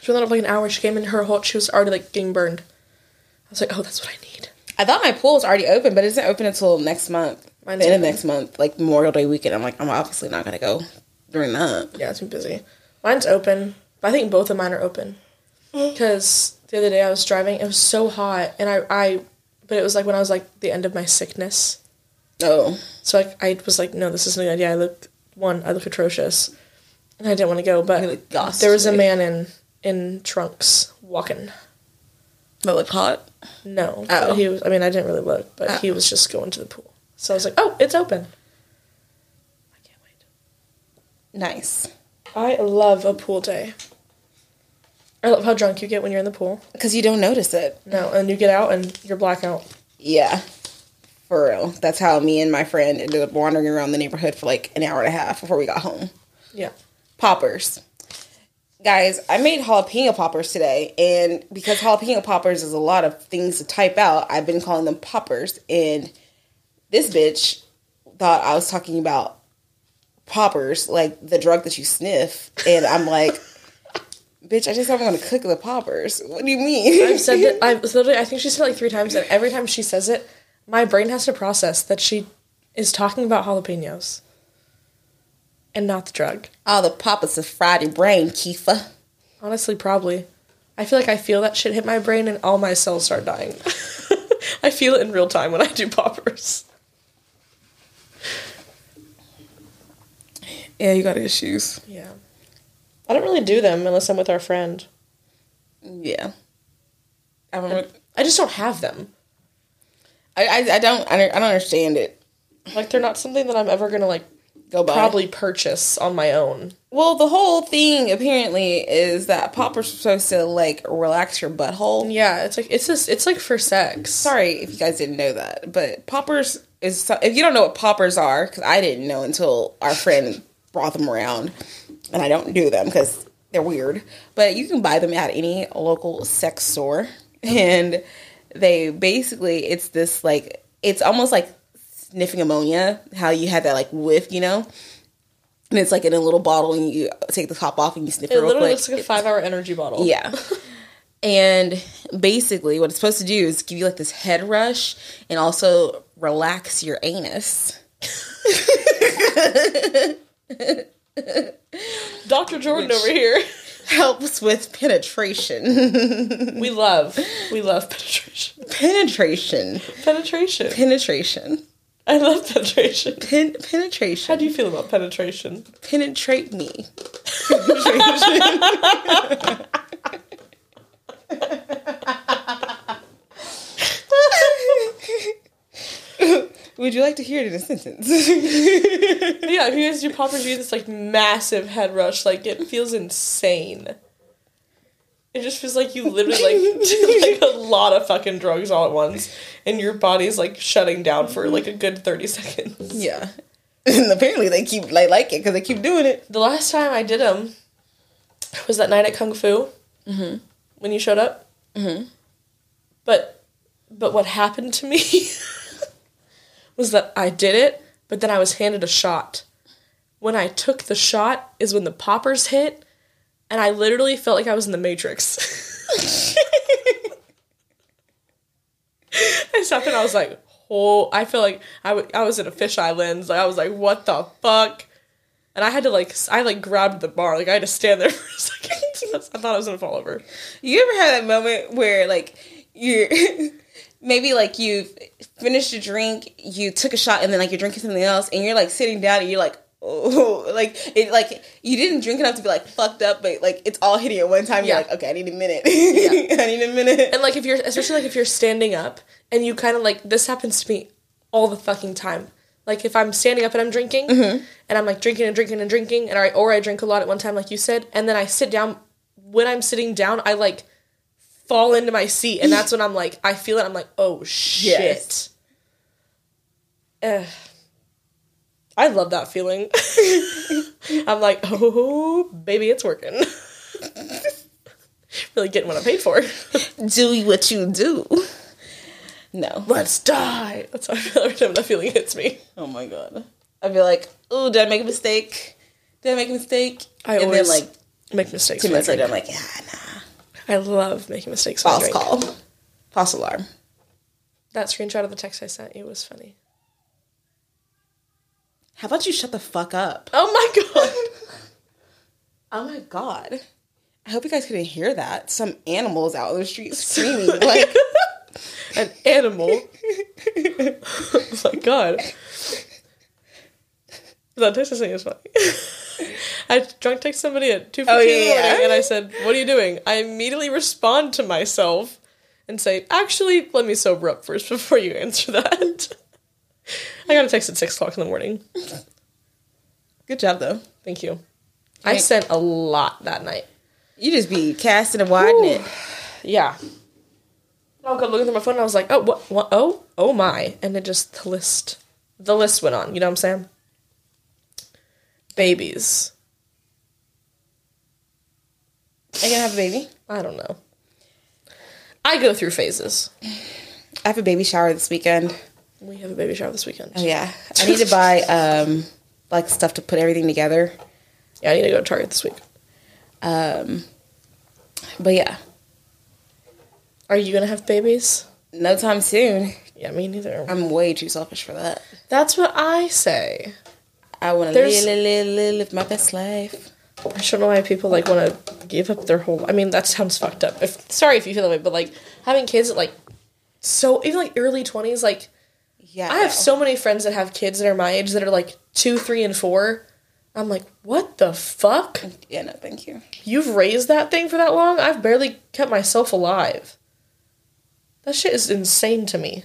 She there for like an hour. She came in her hot. She was already like getting burned. I was like, oh, that's what I need. I thought my pool was already open, but it isn't open until next month. Mine's the end of open. next month, like Memorial Day weekend. I'm like, I'm obviously not gonna go during that. Yeah, it's been busy. Mine's open, but I think both of mine are open. Mm-hmm. Because the other day I was driving, it was so hot, and I, I, but it was like when I was like the end of my sickness. Oh, So like I was like, no, this isn't a good idea. I look one, I look atrocious, and I didn't want to go. But You look ghastly. there was a man in in trunks walking. that looked hot. No, Oh. he was. I mean, I didn't really look, but Oh. he was just going to the pool. So I was like, oh, it's open. I can't wait. Nice, I love a pool day. I love how drunk you get when you're in the pool. because you don't notice it. No, and you get out and you're blackout. Yeah, for real. That's how me and my friend ended up wandering around the neighborhood for like an hour and a half before we got home. Yeah. Poppers. Guys, I made jalapeno poppers today, and because jalapeno poppers is a lot of things to type out, I've been calling them poppers. And this bitch thought I was talking about poppers, like the drug that you sniff. And I'm like, <laughs> bitch, I just don't want to cook the poppers. What do you mean? I've said that. I've literally. I think she said it like three times, and every time she says it, my brain has to process that she is talking about jalapenos, and not the drug. All the poppers have fried your brain, Kifa. Honestly, probably. I feel like I feel that shit hit my brain, and all my cells start dying. <laughs> I feel it in real time when I do poppers. Yeah, you got issues. Yeah. I don't really do them unless I'm with our friend. Yeah. I don't. I just don't have them. I, I, I don't. I don't understand it. Like they're not something that I'm ever gonna like Go by. probably purchase on my own. Well, the whole thing apparently is that poppers are supposed to like relax your butthole. Yeah, it's like it's just it's like for sex. Sorry if you guys didn't know that, but poppers is if you don't know what poppers are because I didn't know until our friend brought them around, and I don't do them because they're weird. But you can buy them at any local sex store, and they basically it's this like it's almost like sniffing ammonia. How you have that like whiff, you know. And it's like in a little bottle, and you take the top off and you sniff it, It real literally quick. looks like a five hour energy bottle. Yeah. <laughs> And basically, what it's supposed to do is give you like this head rush and also relax your anus. <laughs> Dr. Jordan over here. Helps with penetration. <laughs> We love, we love penetration. penetration. Penetration. Penetration. I love penetration. Pen- penetration. How do you feel about penetration? penetrate me? <laughs> <laughs> Would you like to hear it in a sentence? <laughs> Yeah, if you guys do get this like massive head rush. Like it feels insane. It just feels like you literally like <laughs> <laughs> do like a lot of fucking drugs all at once, and your body's like shutting down for like a good thirty seconds. yeah. And apparently they keep like like it because they keep doing it. The last time I did them was that night at Kung Fu Mm-hmm. when you showed up. Mhm. But but what happened to me was that I did it, but then I was handed a shot. When I took the shot is when the poppers hit, and I literally felt like I was in the Matrix. <laughs> I stopped and I was like, "Oh!" I feel like I I was in a fisheye lens. Like I was like, "What the fuck?" And I had to like I like grabbed the bar. Like I had to stand there <laughs> for a second. <laughs> I thought I was gonna fall over. You ever had that moment where like you're maybe like you finished a drink, you took a shot, and then like you're drinking something else, and you're like sitting down, and you're like. Oh, <laughs> like it, like you didn't drink enough to be like fucked up, but like it's all hitting at one time. You're Yeah. like, okay, I need a minute. <laughs> I need a minute. And like if you're especially like if you're standing up and you kind of like this happens to me all the fucking time. Like if I'm standing up and I'm drinking mm-hmm. and I'm like drinking and drinking and drinking and I or I drink a lot at one time like you said and then I sit down when I'm sitting down I like fall into my seat and that's when I'm like I feel it I'm like oh shit. Yes. Ugh. I love that feeling. <laughs> I'm like oh baby it's working. <laughs> really getting what I paid for. <laughs> do what you do. No. Let's die. That's how I feel every time that feeling hits me. Oh my god. I'd be like, oh, did I make a mistake? Did I make a mistake? I and always then like make mistakes. two I minutes later, I'm like, yeah, nah. I love making mistakes. False call. False alarm. That screenshot of the text I sent you was funny. How about you shut the fuck up? Oh my <laughs> god. Oh my god. I hope you guys couldn't hear that. Some animals out in the street <laughs> screaming. like, An animal. <laughs> oh my god. That text I sent was funny. <laughs> I drunk text somebody at 2.15 Oh, in the yeah, yeah. morning and I said, what are you doing? I immediately respond to myself and say, actually, let me sober up first <laughs> before you answer that. <laughs> I got a text at 6 o'clock in the morning. good job though. Thank you. I Thank- sent a lot that night. You just be casting a wide net. Yeah. I go looking through my phone and I was like, oh, what, what, oh, oh my. And it just, the list, the list went on. You know what I'm saying? Babies. Are you gonna have a baby? I don't know. I go through phases. I have a baby shower this weekend. We have a baby shower this weekend. Oh yeah. I need to buy um like stuff to put everything together. Yeah, I need to go to Target this week. Um but yeah. Are you gonna have babies? No time soon. Yeah, me neither. I'm way too selfish for that. That's what I say. I wanna live, live, live, live my best life. I don't know why people like want to give up their whole. I mean, that sounds fucked up. If sorry if you feel that way, but like having kids at like so even like early twenties, like Yeah. I have so many friends that have kids that are my age that are like two, three, and four. I'm like, what the fuck? Yeah, no, thank you. You've raised that thing for that long? I've barely kept myself alive. That shit is insane to me.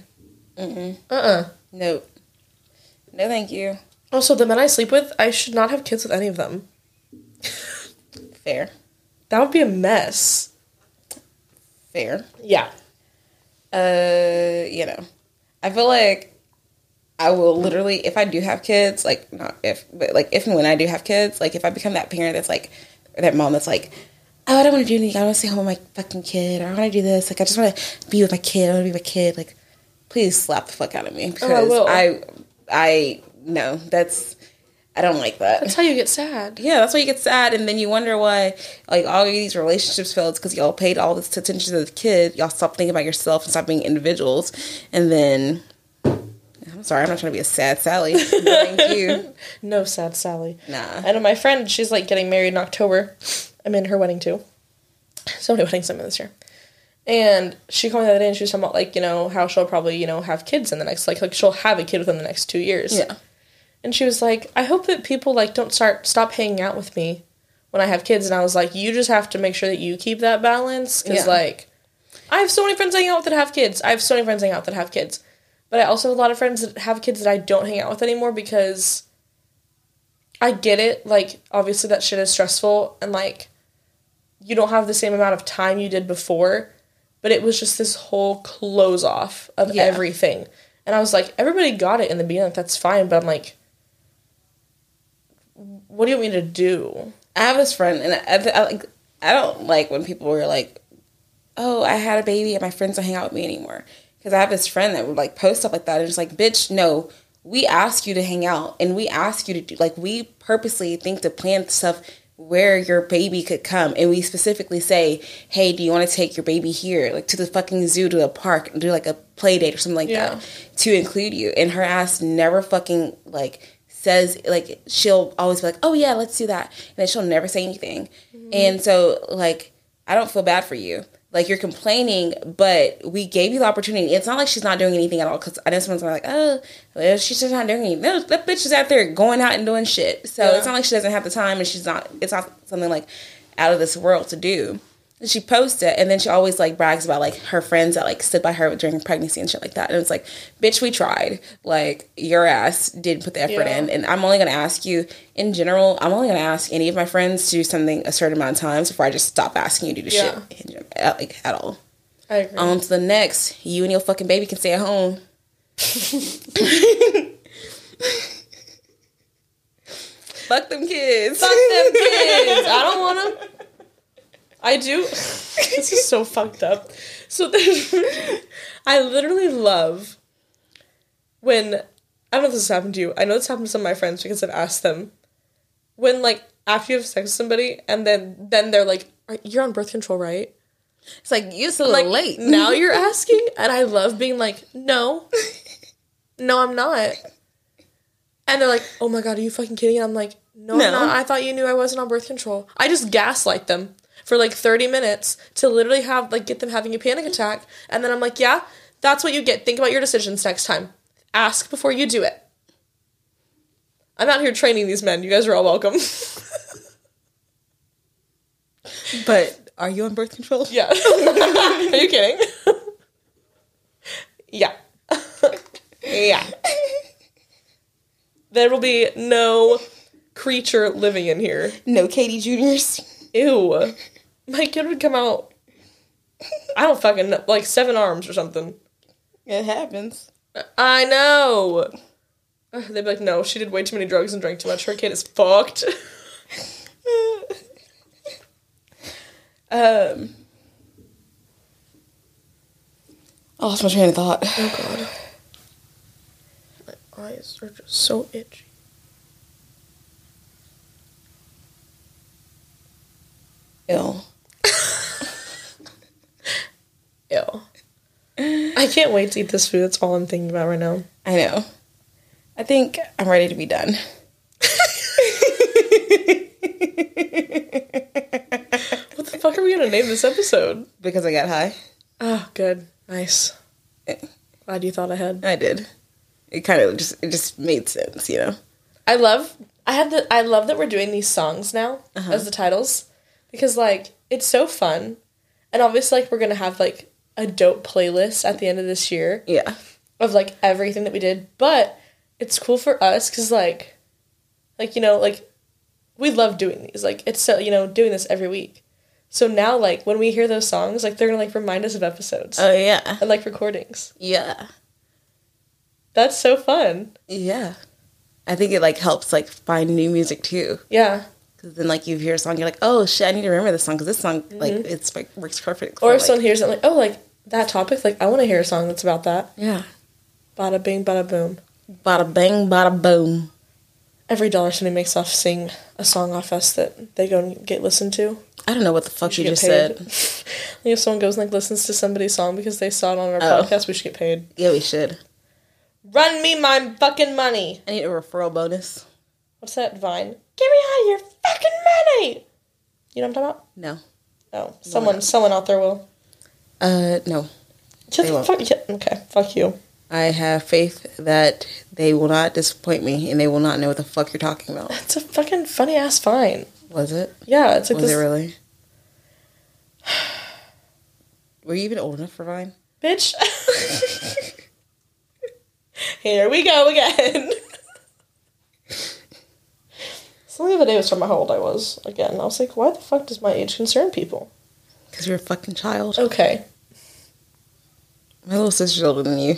Mm-mm. Uh uh No. No, thank you. Also, the men I sleep with, I should not have kids with any of them. Fair. That would be a mess. Fair. Yeah. Uh, you know, I feel like I will literally, if I do have kids, like not if, but like if and when I do have kids, like if I become that parent that's like, or that mom that's like, oh, I don't want to do anything. I want to stay home with my fucking kid, or I want to do this. Like I just want to be with my kid. I want to be with my kid. Like, please slap the fuck out of me because Oh, will. I, I no, that's I don't like that. That's how you get sad. Yeah, that's why you get sad, and then you wonder why, like, all of these relationships failed because y'all paid all this attention to the kid. Y'all stop thinking about yourself and stop being individuals, and then. I'm sorry, I'm not trying to be a sad Sally. <laughs> Thank you. No sad Sally. Nah. I know my friend, she's like getting married in October. I'm in her wedding too. So many weddings I'm in this year. And she called me the other day and she was talking about like, you know, how she'll probably, you know, have kids in the next like like she'll have a kid within the next two years. Yeah. And she was like, I hope that people like don't start stop hanging out with me when I have kids. And I was like, you just have to make sure that you keep that balance because Yeah. like I have so many friends hanging out with that have kids. I have so many friends hanging out that have kids, but I also have a lot of friends that have kids that I don't hang out with anymore because I get it. Like obviously that shit is stressful and like you don't have the same amount of time you did before. But it was just this whole close off of Yeah. everything. And I was like, everybody got it in the beginning, that's fine, but I'm like, what do you want me to do? I have this friend, and I, I, like, I don't like when people were like, "Oh, I had a baby, and my friends don't hang out with me anymore." Because I have this friend that would like post stuff like that, and it's like, "Bitch, no." We ask you to hang out, and we ask you to do like we purposely think to plan stuff where your baby could come, and we specifically say, "Hey, do you want to take your baby here, like to the fucking zoo, to a park, and do like a play date or something like Yeah. that to include you?" And her ass never fucking like says like she'll always be like, "Oh yeah, let's do that," and then she'll never say anything. Mm-hmm. And so like I don't feel bad for you. Like you're complaining, but we gave you the opportunity. It's not like she's not doing anything at all. Because I know someone's like, "Oh, well, she's just not doing anything." No, that bitch is out there going out and doing shit. So Yeah. it's not like she doesn't have the time, and she's not. It's not something like out of this world to do. And she posts it, and then she always like brags about like her friends that like stood by her during pregnancy and shit like that. And it's like, bitch, we tried. Like your ass didn't put the effort Yeah. in, and I'm only gonna ask you in general. I'm only gonna ask any of my friends to do something a certain amount of times before I just stop asking you to do Yeah. shit at, uh, like at all. I agree. On to the next. You and your fucking baby can stay at home. <laughs> Fuck them kids. Fuck them kids. I don't want them. <laughs> I do. <laughs> this is so fucked up. So there's, <laughs> I literally love when I don't know if this has happened to you. I know this happened to some of my friends because I've asked them when like after you have sex with somebody and then then they're like, "You're on birth control, right?" It's like you're so Like late. <laughs> now you're asking, and I love being like, "No, no, I'm not." And they're like, "Oh my god, are you fucking kidding?" And I'm like, "No, No. I'm not. I thought you knew I wasn't on birth control." I just gaslight them for like 30 minutes to literally have like get them having a panic attack, and then I'm like, "Yeah, that's what you get. Think about your decisions next time. Ask before you do it." I'm out here training these men. You guys are all welcome. <laughs> But are you on birth control? yeah. <laughs> are you kidding? <laughs> yeah. yeah. There will be no creature living in here. No Katie Juniors. Ew. <laughs> My kid would come out. I don't fucking know, like seven arms or something. It happens. I know. They'd be like, no, she did way too many drugs and drank too much. Her kid is fucked. <laughs> Um. I lost my train of thought. Oh god. My eyes are just so itchy. Ill. Ew. I can't wait to eat this food. That's all I'm thinking about right now. I know. I think I'm ready to be done. <laughs> What the fuck are we gonna name this episode? because I got high. Oh, good. Nice. Glad you thought ahead. I did. It kind of just it just made sense, you know. I love I had the I love that we're doing these songs now uh-huh. as the titles. Because like it's so fun. And obviously like we're gonna have like a dope playlist at the end of this year Yeah. of like everything that we did. But it's cool for us because like like you know, like we love doing these. Like it's so you know, doing this every week. So now like when we hear those songs, like they're gonna like remind us of episodes. Oh yeah. and like recordings. Yeah. That's so fun. Yeah. I think it like helps like find new music too. Yeah. Because then like you hear a song, you're like, oh shit, I need to remember this song because this song like it's like works perfect. Mm-hmm. Or if like- someone hears it, like, oh, like that topic, like I want to hear a song that's about that. yeah, Bada bing, bada boom. bada bang, bada boom. Every dollar somebody makes off sing a song off us that they go and get listened to. I don't know what the fuck you should just paid. said. <laughs> like if someone goes and like listens to somebody's song because they saw it on our Oh. podcast, we should get paid. Yeah, we should. Run me my fucking money. I need a referral bonus. What's that, Vine? Give me all your fucking money. You know what I'm talking about? No. Oh, someone, someone out there will. Uh, no. Shut They won't. fuck. Yeah, okay, fuck you. I have faith that they will not disappoint me and they will not know what the fuck you're talking about. <laughs> It's a fucking funny ass vine. Was it? Yeah, it's like Was this it really? <sighs> Were you even old enough for Vine? bitch. <laughs> Here we go again. <laughs> Something the other day was talking about how old I was again. I was like, why the fuck does my age concern people? Because you're a fucking child. Okay. My little sister's older than you.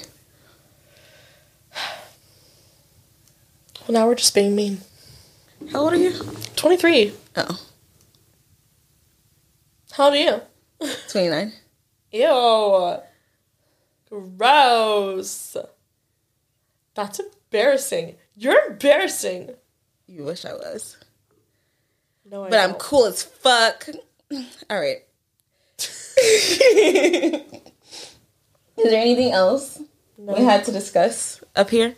Well, now we're just being mean. How old are you? 23. Oh, How old are you? <laughs> 29. Ew. Gross. That's embarrassing. You're embarrassing. You wish I was. No, I But I'm cool as fuck. <clears throat> All right. <laughs> Is there anything else No. we had to discuss up here?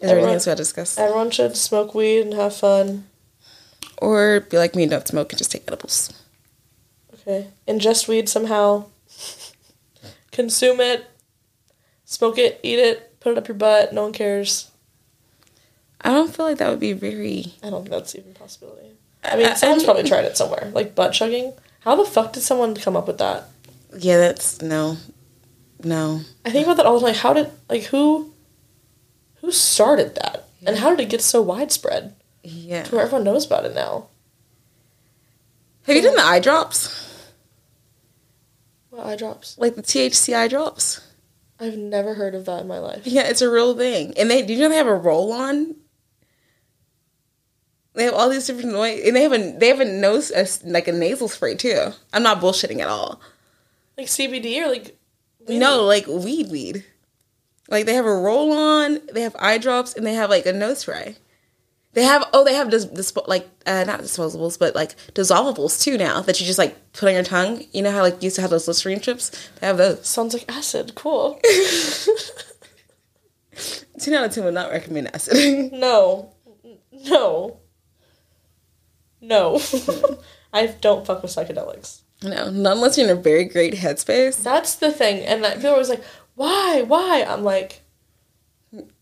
Is there anything else we had to discuss? Everyone should smoke weed and have fun. Or be like me and don't smoke and just take edibles. Okay. Ingest weed somehow. <laughs> Consume it. Smoke it. Eat it. Put it up your butt. No one cares. I don't feel like that would be very. I don't think that's even a possibility. I mean, uh, someone's probably tried it somewhere. Like butt chugging. How the fuck did someone come up with that? Yeah, that's no, no. I think about that all the time. How did like who who started that? And how did it get so widespread Yeah. to where everyone knows about it now? Have you done the eye drops? What eye drops? Like the THC eye drops? I've never heard of that in my life. Yeah, it's a real thing. And they, do you know they have a roll on? They have all these different noise, and they have a they have a nose a, like a nasal spray too. I'm not bullshitting at all. Like CBD or like No, like weed, weed. Like they have a roll on, they have eye drops, and they have like a nose spray. They have oh, they have dis- dispo- like uh, not disposables, but like dissolvables too now that you just like put on your tongue. You know how like you used to have those Listerine chips? They have those. Sounds like acid. Cool. Ten out of ten would not recommend acid. <laughs> no. No. No. <laughs> I don't fuck with psychedelics. no, not unless you're in a very great headspace. That's the thing. And like, people was like, why? Why? I'm like,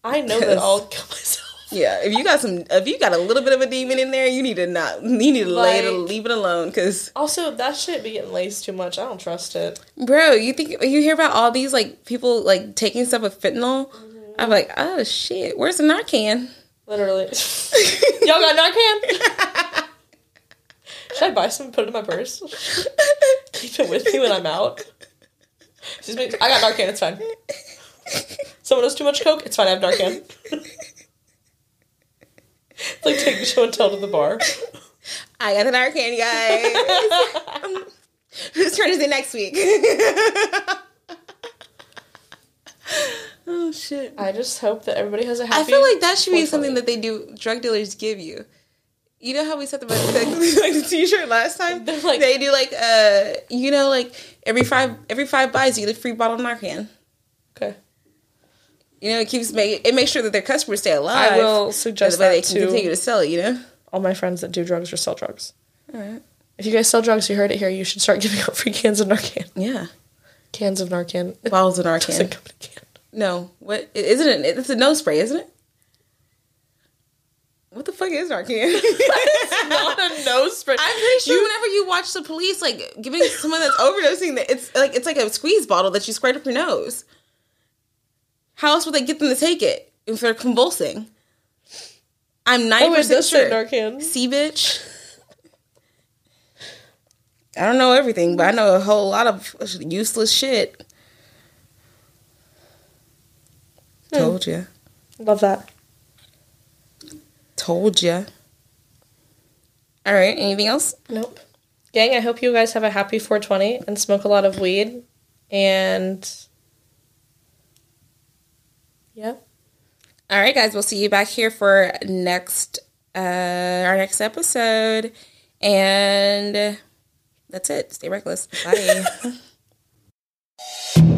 I know that I'll kill <laughs> myself. Yeah, if you got some, if you got a little bit of a demon in there, you need to not, you need to lay it, leave it alone, because Also, that shit be getting laced too much. I don't trust it. Bro, you think you hear about all these like people like taking stuff with fentanyl? Mm-hmm. I'm like, oh shit, where's the Narcan? Literally. <laughs> Y'all got Narcan? Should I buy some and put it in my purse? Keep it with me when I'm out. Just make, I got Narcan, it's fine. Someone has too much Coke, it's fine, I have Narcan. it's like taking show and tell to the bar. I got the Narcan, guys. Whose turn is it next week? oh shit. I just hope that everybody has a happy I feel like that should be something that they do. Drug dealers give you. You know how we said the <laughs> like the T-shirt last time? <laughs> Like- they do like uh, you know, like every five every five buys you get a free bottle of Narcan. Okay. You know, it keeps make it makes sure that their customers stay alive. I will suggest that way that they can continue to sell it. You know. all my friends that do drugs or sell drugs. All right. If you guys sell drugs, you heard it here. You should start <laughs> giving out free cans of Narcan. Yeah. Cans of Narcan. Bottles of Narcan. come in a can. No, what isn't it? It's a nose spray, isn't it? What the fuck is Narcan? <laughs> Not a nose spray. I'm pretty sure whenever you watch the police like giving someone that's overdosing, that it's like it's like a squeeze bottle that you squirt up your nose. How else would they get them to take it if they're convulsing? I'm oh, ninety percent sure. Narcan. See, bitch. I don't know everything, but I know a whole lot of useless shit. Hmm. Told you. Love that. Told ya. All right. Anything else? Nope. Gang, I hope you guys have a happy 420 and smoke a lot of weed. And yeah. All right, guys. We'll see you back here for next uh our next episode, and that's it. Stay reckless. Bye. <laughs>